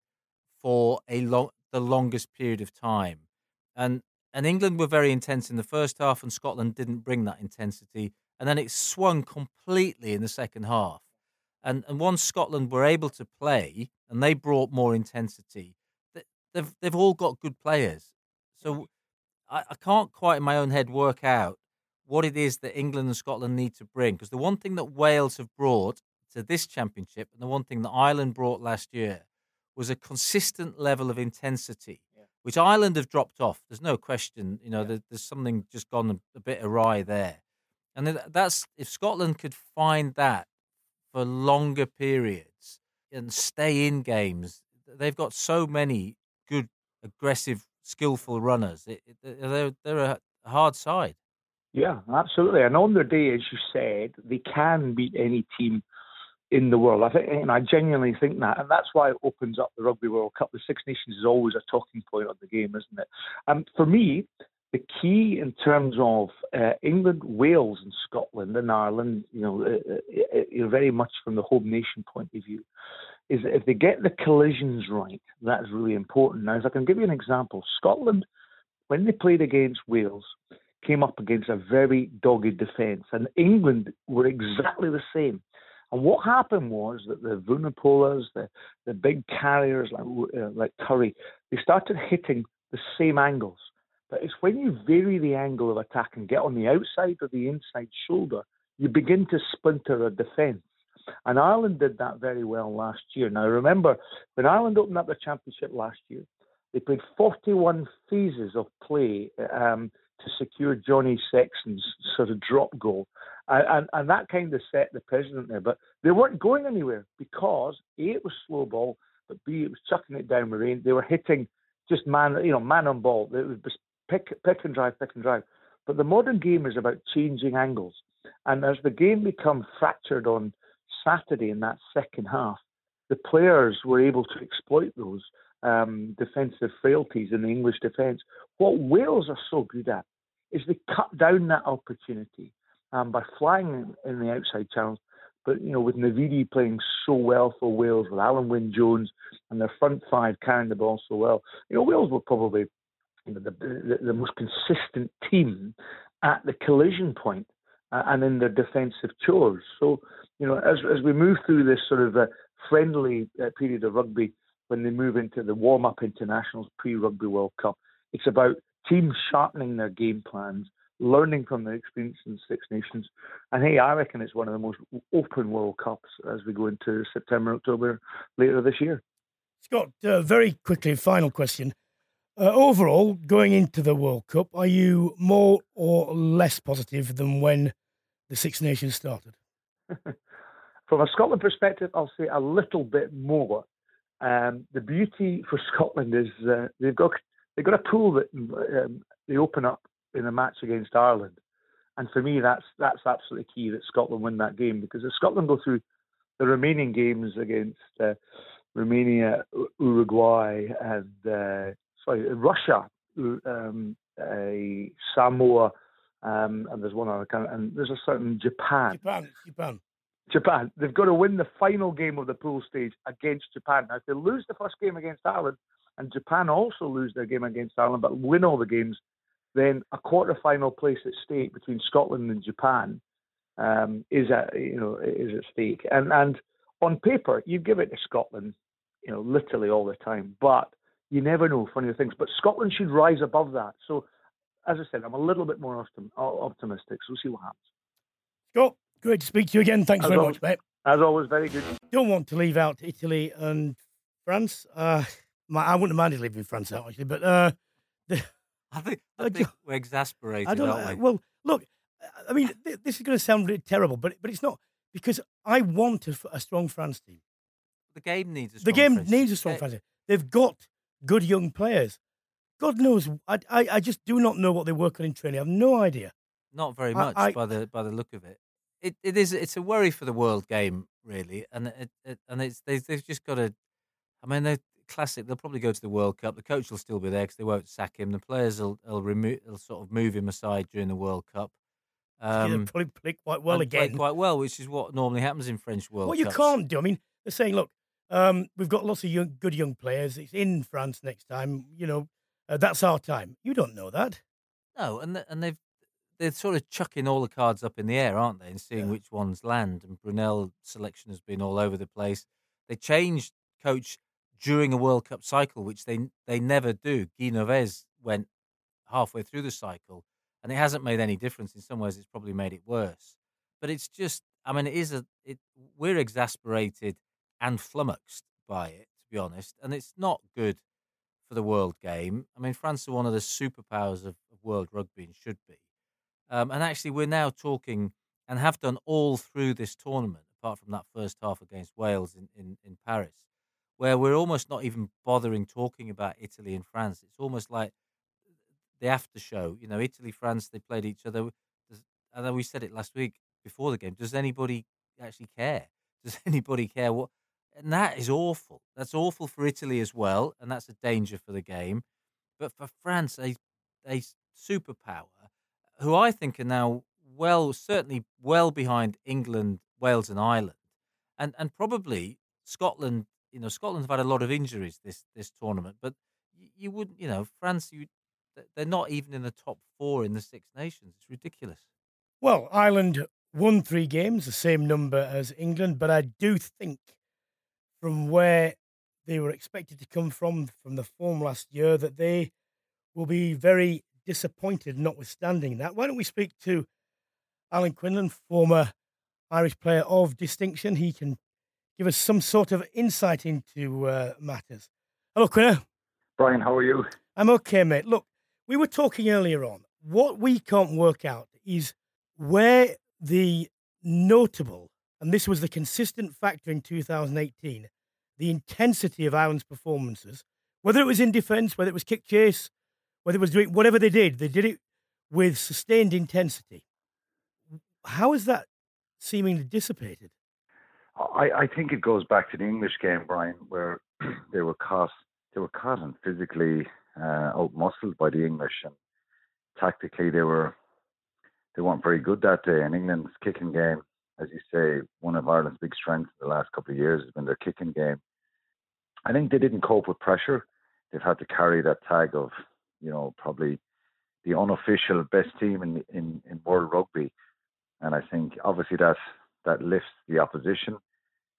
[SPEAKER 3] for a long the longest period of time, and and England were very intense in the first half, and Scotland didn't bring that intensity, and then it swung completely in the second half, and and once Scotland were able to play and they brought more intensity, they've they've all got good players. So I, I can't quite in my own head work out what it is that England and Scotland need to bring. Because the one thing that Wales have brought to this championship, and the one thing that Ireland brought last year, was a consistent level of intensity, yeah. which Ireland have dropped off. There's no question. You know, yeah. there, there's something just gone a, a bit awry there. And that's if Scotland could find that for longer periods and stay in games, they've got so many good, aggressive, skillful runners. It, it, they're they're a hard side.
[SPEAKER 5] Yeah, absolutely. And on their day, as you said, they can beat any team in the world. I think, and I genuinely think that, and that's why it opens up the Rugby World Cup. The Six Nations is always a talking point of the game, isn't it? Um, for me, the key in terms of uh, England, Wales, and Scotland and Ireland, you know, uh, uh, uh very much from the home nation point of view, is that if they get the collisions right, that's really important. Now, if I can give you an example, Scotland, when they played against Wales, came up against a very dogged defence, and England were exactly the same. And what happened was that the Vunipolas, the, the big carriers like, uh, like Curry, they started hitting the same angles. But it's when you vary the angle of attack and get on the outside or the inside shoulder, you begin to splinter a defence. And Ireland did that very well last year. Now, remember, when Ireland opened up the championship last year, they played 41 phases of play um, to secure Johnny Sexton's sort of drop goal. And, and, and, that kind of set the precedent there. But they weren't going anywhere because, A, it was slow ball, but B, it was chucking it down the rain. They were hitting just man, you know, man on ball. It was pick, pick and drive, pick and drive. But the modern game is about changing angles. And as the game become fractured on Saturday in that second half, the players were able to exploit those um, defensive frailties in the English defence. What Wales are so good at is they cut down that opportunity um, by flying in, the outside channels. But you know, with Navidi playing so well for Wales, with Alun Wyn Jones and their front five carrying the ball so well, you know, Wales were probably you know, the, the, the most consistent team at the collision uh, and in their defensive chores. So, you know, as as we move through this sort of uh, friendly uh, period of rugby, when they move into the warm up internationals pre Rugby World Cup, it's about teams sharpening their game plans, learning from their experience in Six Nations. And hey, I reckon it's one of the most open World Cups as we go into September, October later this year.
[SPEAKER 2] Scott, uh, very quickly, final question. Uh, overall, going into the World Cup, are you more or less positive than when the Six Nations started?
[SPEAKER 5] From a Scotland perspective, I'll say a little bit more. Um, the beauty for Scotland is uh, they've got they've got a pool that um, they open up in a match against Ireland, and for me that's that's absolutely key that Scotland win that game because if Scotland go through the remaining games against uh, Romania, Uruguay, and uh, Russia, um, Samoa, um, and there's one other country, and there's a certain Japan.
[SPEAKER 2] Japan, Japan.
[SPEAKER 5] Japan. They've got to win the final game of the pool stage against Japan. Now, if they lose the first game against Ireland, and Japan also lose their game against Ireland, but win all the games, then a quarter final place at stake between Scotland and Japan um, is at you know is at stake. And and on paper, you give it to Scotland, you know, literally all the time, but you never know funny things. But Scotland should rise above that. So, as I said, I'm a little bit more optimistic. So we'll see what happens.
[SPEAKER 2] Scott, great to speak to you again. Thanks
[SPEAKER 5] as
[SPEAKER 2] very
[SPEAKER 5] always,
[SPEAKER 2] much, mate.
[SPEAKER 5] As always, very good.
[SPEAKER 2] Don't want to leave out Italy and France. Uh, my, I wouldn't have minded leaving France out actually, but uh, the,
[SPEAKER 3] I think, I think we're exasperated, I don't, aren't we?
[SPEAKER 2] Well, look, I mean, this is going to sound really terrible, but but it's not because I want a, a strong France team.
[SPEAKER 3] The game needs a
[SPEAKER 2] strong the game
[SPEAKER 3] France.
[SPEAKER 2] needs a strong France team. They've got good young players. God knows, I, I, I just do not know what they work on in training. I have no idea.
[SPEAKER 3] Not very much I, I, by the by the look of it. It it is it's a worry for the world game really, and it, it and it's they, they've just got to. I mean, they're classic. They'll probably go to the World Cup. The coach will still be there because they won't sack him. The players will, will remove, will sort of move him aside during the World Cup.
[SPEAKER 2] Um, yeah, probably play quite well again.
[SPEAKER 3] quite well, which is what normally happens in French World.
[SPEAKER 2] What you can't do. I mean, they're saying, look, um, we've got lots of young, good young players. It's in France next time. You know, uh, that's our time. You don't know that.
[SPEAKER 3] No, and and they've they're sort of chucking all the cards up in the air, aren't they, and seeing yeah. which ones land. And Brunel selection has been all over the place. They changed coach during a World Cup cycle, which they they never do. Guy Novès went halfway through the cycle and it hasn't made any difference. In some ways, it's probably made it worse. But it's just, I mean, it is a, it, we're exasperated and flummoxed by it, to be honest, and it's not good for the world game. I mean, France are one of the superpowers of, of world rugby and should be. Um, and actually, we're now talking and have done all through this tournament, apart from that first half against Wales in, in, in Paris, where we're almost not even bothering talking about Italy and France. It's almost like the after show. You know, Italy, France, they played each other. And then we said it last week before the game. Does anybody actually care? Does anybody care what? And that is awful. That's awful for Italy as well, and that's a danger for the game. But for France, a a superpower, who I think are now well, certainly well behind England, Wales, and Ireland, and and probably Scotland. You know, Scotland have had a lot of injuries this this tournament, but you wouldn't, you know, France. You they're not even in the top four in the Six Nations. It's ridiculous.
[SPEAKER 2] Well, Ireland won three games, the same number as England, but I do think from where they were expected to come from, from the form last year, that they will be very disappointed, notwithstanding that. Why don't we speak to Alan Quinlan, former Irish player of distinction? He can give us some sort of insight into uh, matters. Hello, Quinlan.
[SPEAKER 6] Brian, how are you?
[SPEAKER 2] I'm okay, mate. Look, we were talking earlier on. What we can't work out is where the notable, and this was the consistent factor in 2018, the intensity of Ireland's performances, whether it was in defence, whether it was kick chase, whether it was doing whatever they did, they did it with sustained intensity. How is that seemingly dissipated?
[SPEAKER 6] I, I think it goes back to the English game, Brian, where they were caught they were caught and physically uh, out muscled by the English, and tactically they were they weren't very good that day. And England's kicking game, as you say, one of Ireland's big strengths in the last couple of years has been their kicking game. I think they didn't cope with pressure. They've had to carry that tag of, you know, probably the unofficial best team in in, in world rugby, and I think obviously that that lifts the opposition.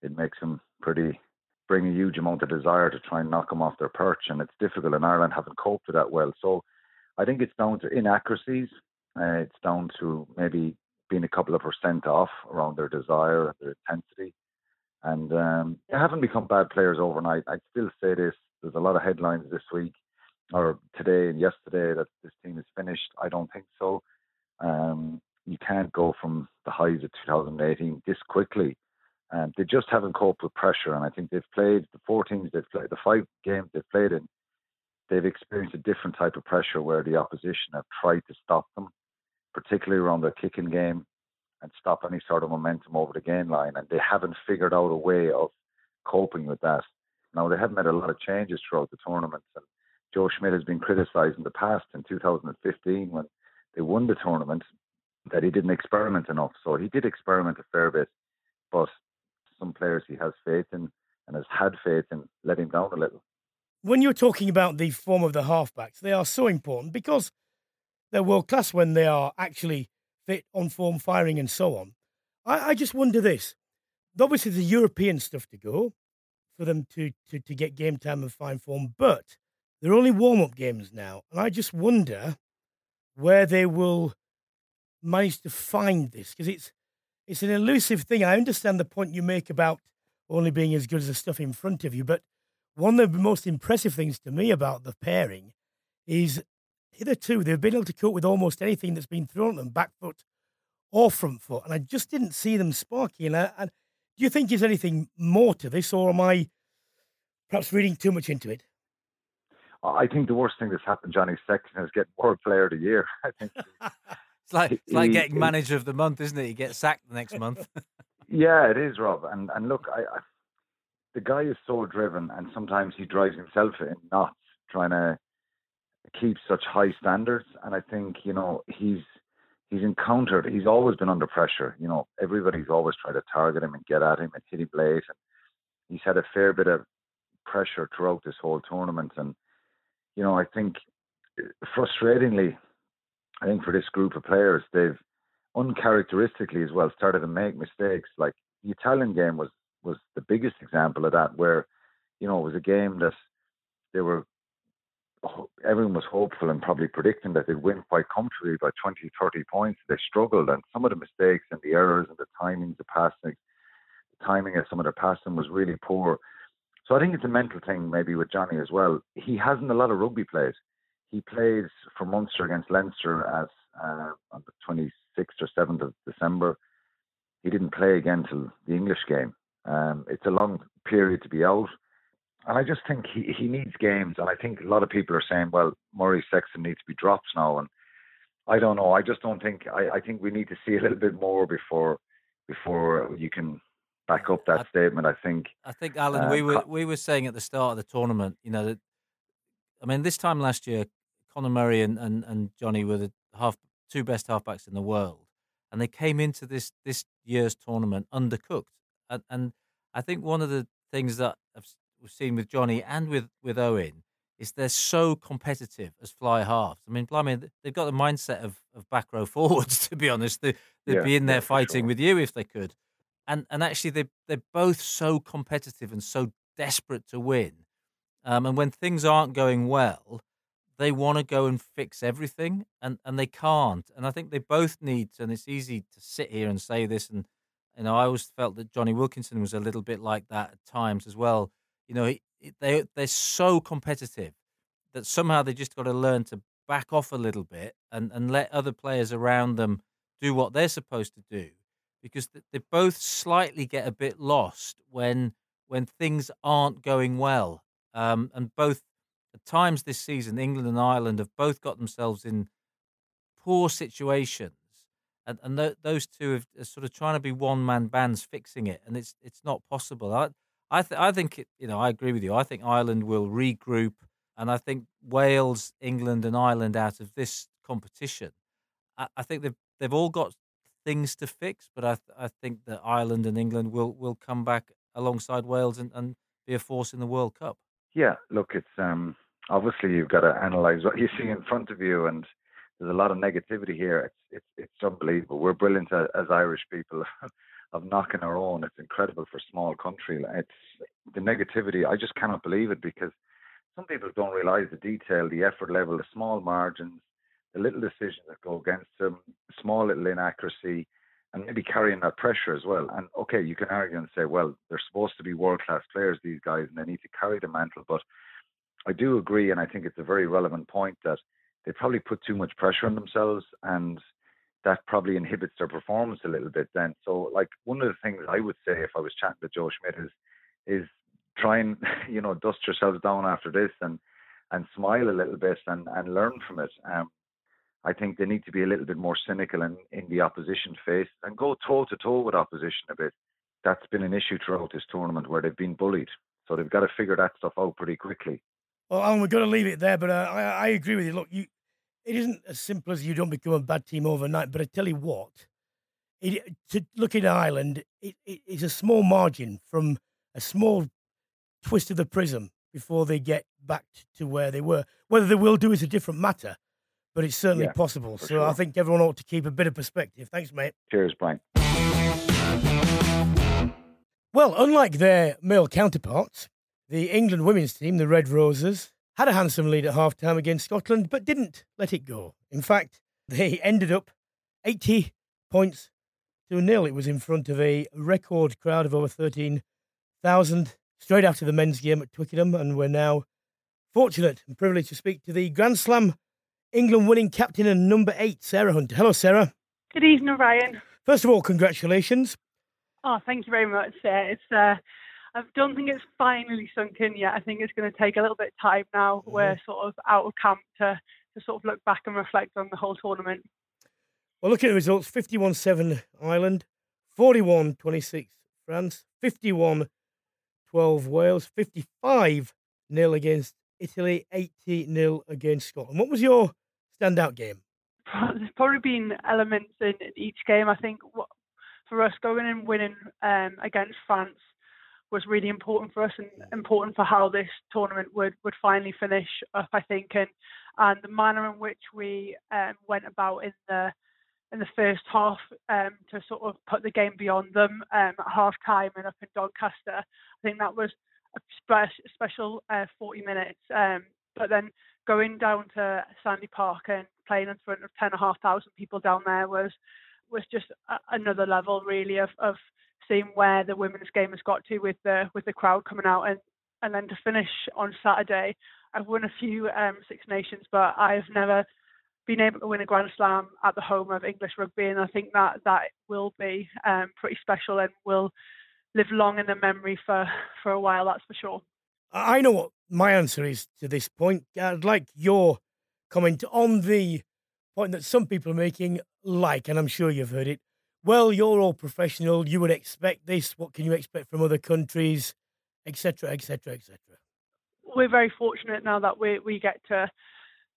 [SPEAKER 6] It makes them pretty bring a huge amount of desire to try and knock them off their perch, and it's difficult. And Ireland haven't coped with that well. So I think it's down to inaccuracies. Uh, it's down to maybe being a couple of percent off around their desire, their intensity, and um, they haven't become bad players overnight. I'd still say this. There's a lot of headlines this week or today and yesterday that this team is finished. I don't think so. Um, you can't go from the highs of 2018 this quickly um, they just haven't coped with pressure, and I think they've played the four teams they've played, the five games they've played in. They've experienced a different type of pressure where the opposition have tried to stop them, particularly around their kicking game, and stop any sort of momentum over the gain line. And they haven't figured out a way of coping with that. Now they have made a lot of changes throughout the tournament, and Joe Schmidt has been criticised in the past in 2015 when they won the tournament that he didn't experiment enough. So he did experiment a fair bit, but some players he has faith in and has had faith in let him down a little.
[SPEAKER 2] When you're talking about the form of the halfbacks, they are so important because they're world class when they are actually fit, on form, firing, and so on. I, I just wonder this. Obviously, the European stuff to go for them to, to, to get game time and fine form, but they're only warm up games now. And I just wonder where they will manage to find this because it's it's an elusive thing. I understand the point you make about only being as good as the stuff in front of you, but one of the most impressive things to me about the pairing is hitherto they've been able to cope with almost anything that's been thrown at them, back foot or front foot, and I just didn't see them sparky. And, I, and do you think there's anything more to this, or am I perhaps reading too much into it?
[SPEAKER 6] I think the worst thing that's happened, Johnny Sexton, is getting World Player of the Year. I think
[SPEAKER 3] it's like it's like getting Manager of the Month, isn't it? You get sacked the next month.
[SPEAKER 6] yeah, it is, Rob. And and look, I, I, the guy is so driven, and sometimes he drives himself in knots trying to keep such high standards. And I think you know he's he's encountered. He's always been under pressure. You know, everybody's always tried to target him and get at him and hit him late. And he's had a fair bit of pressure throughout this whole tournament. And you know, I think eh, frustratingly, I think for this group of players, they've uncharacteristically as well started to make mistakes. Like the Italian game was was the biggest example of that, where you know it was a game that they were everyone was hopeful and probably predicting that they'd win quite comfortably by 20, 30 points. They struggled, and some of the mistakes and the errors and the timings, the passing, the timing of some of their passing was really poor. So I think it's a mental thing maybe with Johnny as well. He hasn't a lot of rugby plays. He plays for Munster against Leinster as uh, on the 26th or 7th of December. He didn't play again till the English game. Um, it's a long period to be out. And I just think he, he needs games. And I think a lot of people are saying, well, Murray Sexton needs to be dropped now. And I don't know. I just don't think, I, I think we need to see a little bit more before before you can back up that I, statement. I think.
[SPEAKER 3] I think Alan, uh, we were we were saying at the start of the tournament, you know, that I mean, this time last year, Conor Murray and, and, and Johnny were the half two best halfbacks in the world, and they came into this this year's tournament undercooked. And, and I think one of the things that we've seen with Johnny and with with Owen is they're so competitive as fly halves. I mean, blimey, they've got the mindset of, of back row forwards. To be honest, they, would yeah, be in there yeah, fighting sure. with you if they could and and actually they they're both so competitive and so desperate to win. Um, and when things aren't going well, they want to go and fix everything, and and they can't. And I think they both need. To, and it's easy to sit here and say this, and you know I always felt that Jonny Wilkinson was a little bit like that at times as well. You know, they they're so competitive that somehow they just got to learn to back off a little bit and and let other players around them do what they're supposed to do because they both slightly get a bit lost when when things aren't going well. Um, and both at times this season, England and Ireland have both got themselves in poor situations, and and th- those two have, are sort of trying to be one man bands fixing it, and it's it's not possible. I I, th- I think you know I agree with you. I think Ireland will regroup, and I think Wales, England, and Ireland out of this competition. I, I think they've they've all got things to fix, but I th- I think that Ireland and England will will come back alongside Wales and, and be a force in the World Cup.
[SPEAKER 6] Yeah, look, it's um obviously you've got to analyze what you see in front of you, and there's a lot of negativity here. It's it's it's unbelievable. We're brilliant as, as Irish people. of knocking our own, it's incredible for a small country. It's the negativity. I just cannot believe it because some people don't realise the detail, the effort level, the small margins, the little decisions that go against them, small little inaccuracy, and maybe carrying that pressure as well. And okay, you can argue and say, well, they're supposed to be world class players, these guys, and they need to carry the mantle. But I do agree, and I think it's a very relevant point that they probably put too much pressure on themselves, and that probably inhibits their performance a little bit. Then, so like one of the things I would say if I was chatting to Joe Schmidt is, is try and you know dust yourselves down after this and and smile a little bit and and learn from it. Um, I think they need to be a little bit more cynical in, in the opposition face and go toe to toe with opposition a bit. That's been an issue throughout this tournament where they've been bullied. So they've got to figure that stuff out pretty quickly.
[SPEAKER 2] Well, Alan, we're going to leave it there, but uh, I, I agree with you. Look, you, it isn't as simple as you don't become a bad team overnight. But I tell you what, it, to look at Ireland, it, it, it's a small margin from a small twist of the prism before they get back to where they were. Whether they will do is a different matter. but it's certainly
[SPEAKER 6] Yeah,
[SPEAKER 2] possible. So I think everyone ought to keep a bit of perspective. Thanks, mate.
[SPEAKER 6] Cheers, Brian.
[SPEAKER 2] Well, unlike their male counterparts, the England women's team, the Red Roses, had a handsome lead at half time against Scotland, but didn't let it go. In fact, they ended up 80 points to nil. It was in front of a record crowd of over 13,000 straight after the men's game at Twickenham, and we're now fortunate and privileged to speak to the Grand Slam England winning captain and number eight, Sarah Hunter. Hello, Sarah.
[SPEAKER 7] Good evening, Brian.
[SPEAKER 2] First of all, congratulations.
[SPEAKER 7] Oh, thank you very much. Uh, it's uh, I don't think it's finally sunk in yet. I think it's going to take a little bit of time now. We're sort of out of camp to to sort of look back and reflect on the whole tournament.
[SPEAKER 2] Well, looking at the results 51 7 Ireland, 41 26 France, 51 12 Wales, 55 0 against Italy, 80 0 against Scotland. What was your standout game?
[SPEAKER 7] There's probably been elements in, in each game. I think what, for us going and winning um, against France was really important for us and important for how this tournament would, would finally finish up. I think and and the manner in which we um, went about in the in the first half um, to sort of put the game beyond them um, at half time and up in Doncaster. I think that was a spe- special uh, 40 minutes. Um, but then going down to Sandy Park and playing in front of 10,500 people down there was was just another level really of, of seeing where the women's game has got to with the with the crowd coming out and and then to finish on Saturday. I've won a few um, Six Nations, but I've never been able to win a Grand Slam at the home of English rugby, and I think that that will be um, pretty special and will live long in the memory for for a while. That's for sure.
[SPEAKER 2] I know what my answer is to this point. I'd like your comment on the point that some people are making, like, and I'm sure you've heard it. Well, you're all professional. You would expect this. What can you expect from other countries, etc., etc., etc.
[SPEAKER 7] we're very fortunate now that we we get to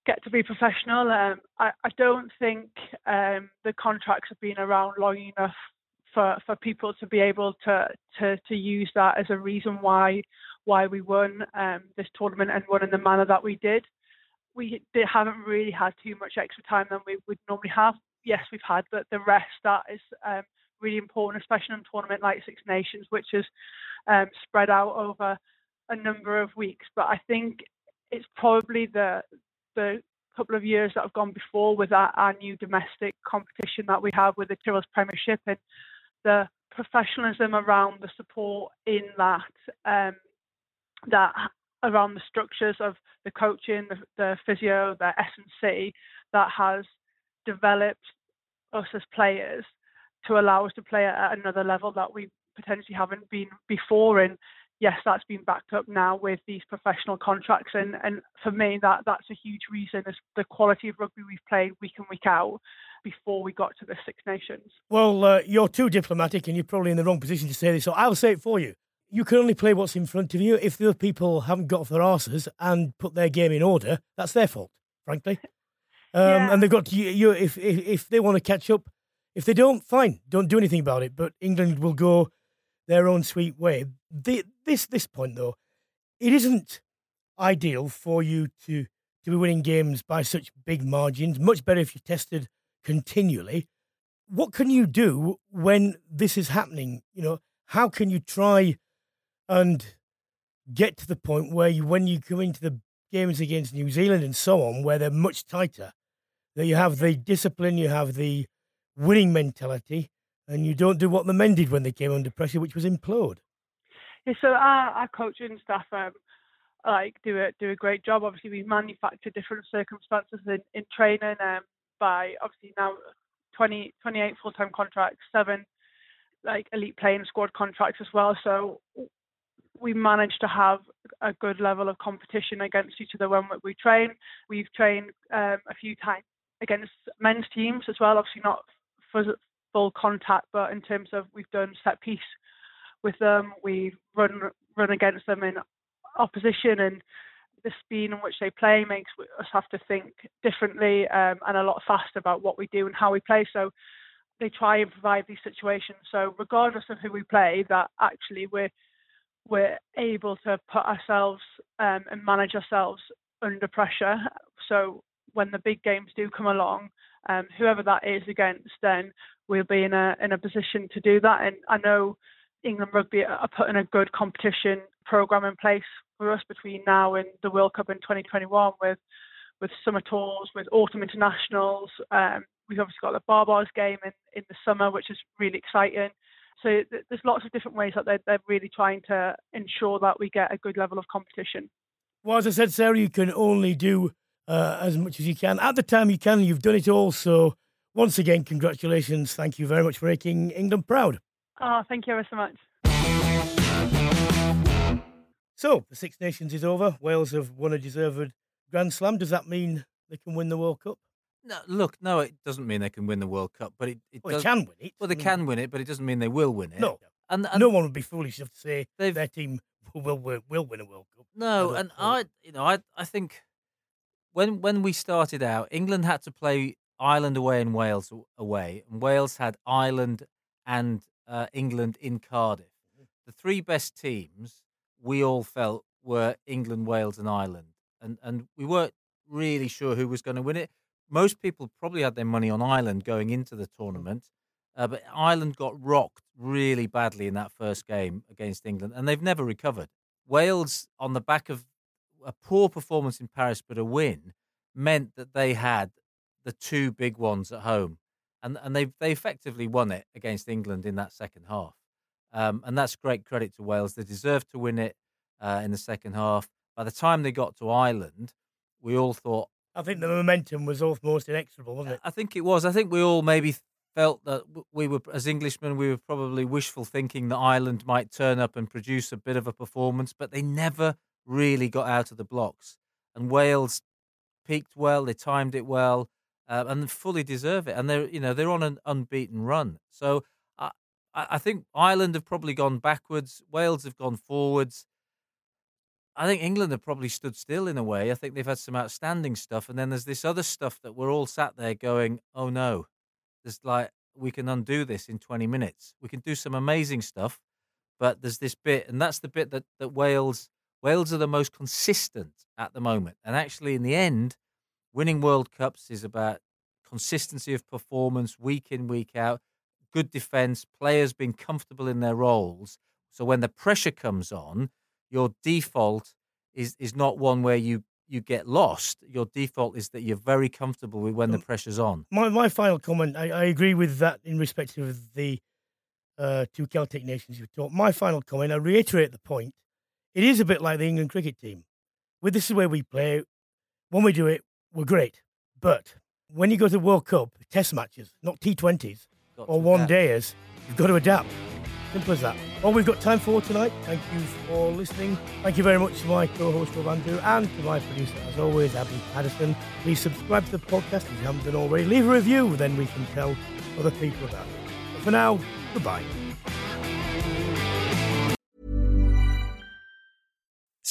[SPEAKER 7] get to be professional. Um, I, I don't think um, the contracts have been around long enough for, for people to be able to, to to use that as a reason why why we won um, this tournament and won in the manner that we did. We haven't really had too much extra time than we would normally have. Yes, we've had, but the rest that is um, really important, especially in a tournament like Six Nations, which is um, spread out over a number of weeks. But I think it's probably the the couple of years that have gone before with our, our new domestic competition that we have with the Tyrrell's Premiership and the professionalism around the support in that um, that around the structures of the coaching, the, the physio, the S and C that has developed us as players to allow us to play at another level that we potentially haven't been before. And yes, that's been backed up now with these professional contracts. And, and for me, that that's a huge reason is the quality of rugby we've played week in, week out before we got to the Six Nations.
[SPEAKER 2] Well, uh, you're too diplomatic and you're probably in the wrong position to say this, so I'll say it for you. You can only play what's in front of you. If the other people haven't got off their arses and put their game in order, that's their fault, frankly. Um,
[SPEAKER 7] Yeah.
[SPEAKER 2] And they've got to, you, you if, if if they want to catch up, if they don't, fine, don't do anything about it. But England will go their own sweet way. The, this this point though, it isn't ideal for you to to be winning games by such big margins. Much better if you're tested continually. What can you do when this is happening? You know, how can you try and get to the point where you, when you come into the games against New Zealand and so on, where they're much tighter, you have the discipline, you have the winning mentality, and you don't do what the men did when they came under pressure, which was implode.
[SPEAKER 7] Yeah, so our, our coaching staff um, like do a do a great job. Obviously, we manufacture different circumstances in, in training um, by obviously now 20, 28 full time contracts, seven like elite playing squad contracts as well. So we managed to have a good level of competition against each other when we train. We've trained um, a few times against men's teams as well. Obviously not full contact, but in terms of we've done set piece with them. We've run run against them in opposition, and the speed in which they play makes us have to think differently um, and a lot faster about what we do and how we play. So they try and provide these situations. So regardless of who we play, that actually we're we're able to put ourselves um, and manage ourselves under pressure. So when the big games do come along, um, whoever that is against, then we'll be in a in a position to do that. And I know England Rugby are putting a good competition program in place for us between now and the World Cup in 2021 with with summer tours, with autumn internationals. Um, we've obviously got the Baa-Baas game in, in the summer, which is really exciting. So th- there's lots of different ways that they're, they're really trying to ensure that we get a good level of competition.
[SPEAKER 2] Well, as I said, Sarah, you can only do uh, as much as you can. At the time you can, you've done it all. So once again, congratulations. Thank you very much for making England proud.
[SPEAKER 7] Oh, thank you ever so much.
[SPEAKER 2] So the Six Nations is over. Wales have won a deserved Grand Slam. Does that mean they can win the World Cup?
[SPEAKER 3] No, look, no, it doesn't mean they can win the World Cup, but it, it
[SPEAKER 2] Well,
[SPEAKER 3] does.
[SPEAKER 2] they can win it.
[SPEAKER 3] Well, they can win it, but it doesn't mean they will win it.
[SPEAKER 2] No,
[SPEAKER 3] and, and
[SPEAKER 2] no one would be foolish enough to say their team will will, will win a World Cup.
[SPEAKER 3] No, and. I, you know, I, I think when when we started out, England had to play Ireland away and Wales away, and Wales had Ireland and uh, England in Cardiff. The three best teams we all felt were England, Wales, and Ireland, and and we weren't really sure who was going to win it. Most people probably had their money on Ireland going into the tournament, uh, but Ireland got rocked really badly in that first game against England, and they've never recovered. Wales, on the back of a poor performance in Paris but a win, meant that they had the two big ones at home, and and they they effectively won it against England in that second half, um, and that's great credit to Wales. They deserved to win it uh, in the second half. By the time they got to Ireland, we all thought
[SPEAKER 2] I think the momentum was almost inexorable, wasn't it?
[SPEAKER 3] I think it was. I think we all maybe felt that we were, as Englishmen, we were probably wishful thinking that Ireland might turn up and produce a bit of a performance, but they never really got out of the blocks. And Wales peaked well, they timed it well, uh, and fully deserve it. And they're, you know, they're on an unbeaten run. So I, I think Ireland have probably gone backwards. Wales have gone forwards. I think England have probably stood still in a way. I think they've had some outstanding stuff, and then there's this other stuff that we're all sat there going, "Oh no, there's like we can undo this in 20 minutes. We can do some amazing stuff, but there's this bit, and that's the bit that that Wales Wales are the most consistent at the moment. And actually, in the end, winning World Cups is about consistency of performance, week in, week out, good defense, players being comfortable in their roles. So when the pressure comes on, your default is is not one where you you get lost. Your default is that you're very comfortable with when the pressure's on.
[SPEAKER 2] My my final comment, I, I agree with that in respect of the uh, two Celtic nations you've talked. My final comment, I reiterate the point. It is a bit like the England cricket team. Well, this is where we play. When we do it, we're great. But when you go to the World Cup, test matches, not T20s or one dayers, you've got to adapt. Simple as that. All we've got time for tonight. Thank you for listening. Thank you very much to my co-host Rob Andrew and to my producer, as always, Abby Patterson. Please subscribe to the podcast if you haven't done already. Leave a review, then we can tell other people about it. But for now, goodbye.